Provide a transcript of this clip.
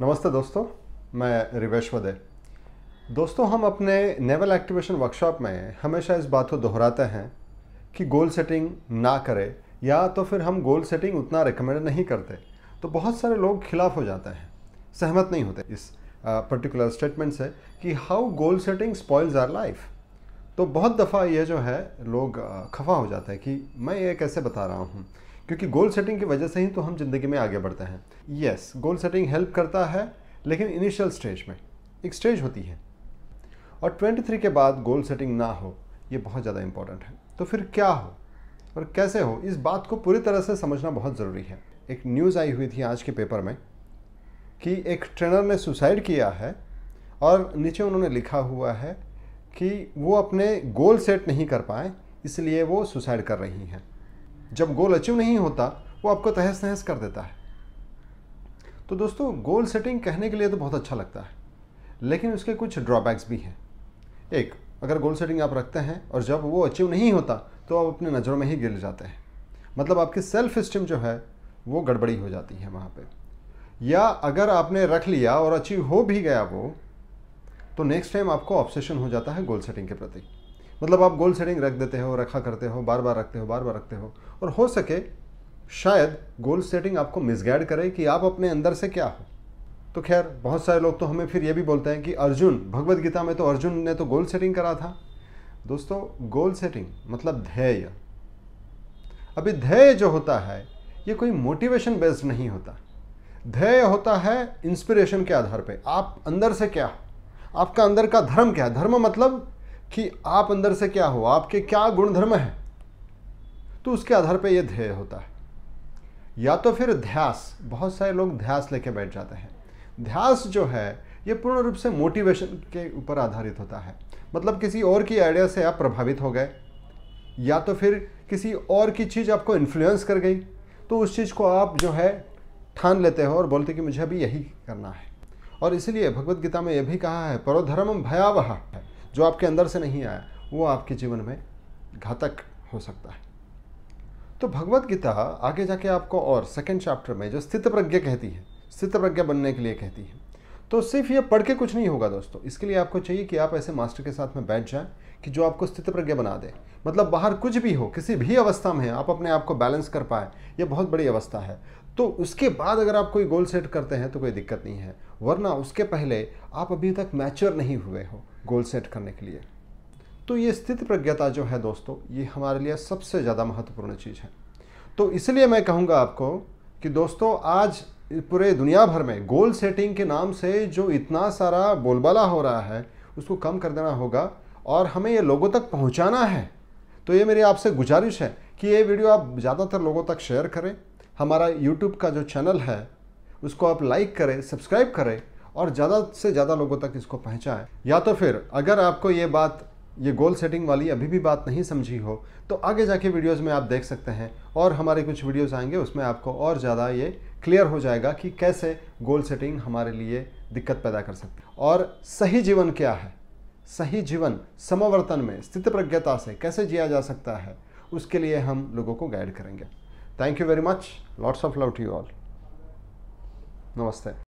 नमस्ते दोस्तों, मैं रिवेश वदे। दोस्तों, हम अपने नेवल एक्टिवेशन वर्कशॉप में हमेशा इस बात को दोहराते हैं कि गोल सेटिंग ना करें, या तो फिर हम गोल सेटिंग उतना रिकमेंड नहीं करते तो बहुत सारे लोग खिलाफ हो जाते हैं, सहमत नहीं होते इस पर्टिकुलर स्टेटमेंट से कि how goal setting spoils our life तो बहुत दफ़ा ये जो है, लोग खफा हो जाते हैं कि मैं ये कैसे बता रहा हूँ। क्योंकि गोल सेटिंग की वजह से ही तो हम ज़िंदगी में आगे बढ़ते हैं। यस गोल सेटिंग हेल्प करता है, लेकिन इनिशियल स्टेज में, एक स्टेज होती है। और 23 के बाद गोल सेटिंग ना हो, ये बहुत ज़्यादा इंपॉर्टेंट है। तो फिर क्या हो? और कैसे हो? इस बात को पूरी तरह से समझना बहुत ज़रूरी है। एक न्यूज़ आई हुई थी आज के पेपर में कि एक ट्रेनर ने सुसाइड किया है और नीचे उन्होंने लिखा हुआ है कि वो अपने गोल सेट नहीं कर पाए, इसलिए वो सुसाइड कर रही हैं। जब गोल अचीव नहीं होता, वो आपको तहस नहस कर देता है। तो दोस्तों, गोल सेटिंग कहने के लिए तो बहुत अच्छा लगता है, लेकिन उसके कुछ ड्रॉबैक्स भी हैं। एक, अगर गोल सेटिंग आप रखते हैं और जब वो अचीव नहीं होता तो आप अपने नज़रों में ही गिर जाते हैं। मतलब आपकी सेल्फ स्टीम जो है, वो गड़बड़ी हो जाती है वहाँ पे। या अगर आपने रख लिया और अचीव हो भी गया वो तो नेक्स्ट टाइम आपको ऑब्सेशन हो जाता है गोल सेटिंग के प्रति। मतलब आप गोल सेटिंग रख देते हो, रखा करते हो बार बार रखते हो बार बार रखते हो। और हो सके, शायद गोल सेटिंग आपको मिसगाइड करे कि आप अपने अंदर से क्या हो। तो खैर, बहुत सारे लोग तो हमें फिर ये भी बोलते हैं कि अर्जुन, भगवत गीता में तो अर्जुन ने तो गोल सेटिंग करा था। दोस्तों गोल सेटिंग मतलब ध्येय। अभी ध्येय जो होता है, ये कोई मोटिवेशन बेस्ड नहीं होता। ध्येय होता है इंस्पिरेशन के आधार पे। आप अंदर से क्या आपका अंदर का धर्म क्या है? धर्म मतलब कि आप अंदर से क्या हो? आपके क्या गुण धर्म है? तो उसके आधार पे ये ध्येय होता है। या तो फिर ध्यास, बहुत सारे लोग ध्यास लेके बैठ जाते हैं। ध्यास जो है, ये पूर्ण रूप से मोटिवेशन के ऊपर आधारित होता है। मतलब किसी और की आइडिया से आप प्रभावित हो गए। या तो फिर किसी और की चीज़ आपको इन्फ्लुएंस कर गई। तो उस चीज़ को आप जो है, ठान लेते हो और बोलते कि मुझे अभी यही करना है। और इसलिए भगवत गीता में यह भी कहा है, परोधर्म भयावह। जो आपके अंदर से नहीं आया, वो आपके जीवन में घातक हो सकता है। तो भगवत गीता आगे जाके आपको और सेकंड चैप्टर में जो स्थित प्रज्ञा कहती है, स्थित प्रज्ञा बनने के लिए कहती है। तो सिर्फ़ ये पढ़ के कुछ नहीं होगा दोस्तों, इसके लिए आपको चाहिए कि आप ऐसे मास्टर के साथ में बैठ जाएँ कि जो आपको स्थित प्रज्ञा बना दे। मतलब बाहर कुछ भी हो, किसी भी अवस्था में आप अपने आप को बैलेंस कर पाए, ये बहुत बड़ी अवस्था है। तो उसके बाद अगर आप कोई गोल सेट करते हैं तो कोई दिक्कत नहीं है, वरना उसके पहले आप अभी तक मैच्योर नहीं हुए हो। गोल सेट करने के लिए। तो ये स्थिति प्रज्ञता जो है दोस्तों, ये हमारे लिए सबसे ज़्यादा महत्वपूर्ण चीज़ है। तो इसलिए मैं कहूँगा आपको कि दोस्तों, आज पूरे दुनिया भर में गोल सेटिंग के नाम से जो इतना सारा बोलबाला हो रहा है, उसको कम कर देना होगा और हमें ये लोगों तक पहुँचाना है। तो ये मेरी आपसे गुजारिश है कि ये वीडियो आप ज़्यादातर लोगों तक शेयर करें। हमारा यूट्यूब का जो चैनल है, उसको आप लाइक करें सब्सक्राइब करें और ज़्यादा से ज़्यादा लोगों तक इसको पहुँचाएँ। या तो फिर अगर आपको ये बात, ये गोल सेटिंग वाली अभी भी बात नहीं समझी हो तो आगे जाके वीडियोस में आप देख सकते हैं और हमारे कुछ वीडियोस आएँगे, उसमें आपको और ज़्यादा ये क्लियर हो जाएगा कि कैसे गोल सेटिंग हमारे लिए दिक्कत पैदा कर सकती है। और सही जीवन क्या है? सही जीवन समावर्तन में स्थित प्रज्ञता से कैसे जिया जा सकता है, उसके लिए हम लोगों को गाइड करेंगे। Thank you very much lots of love to you all नमस्ते।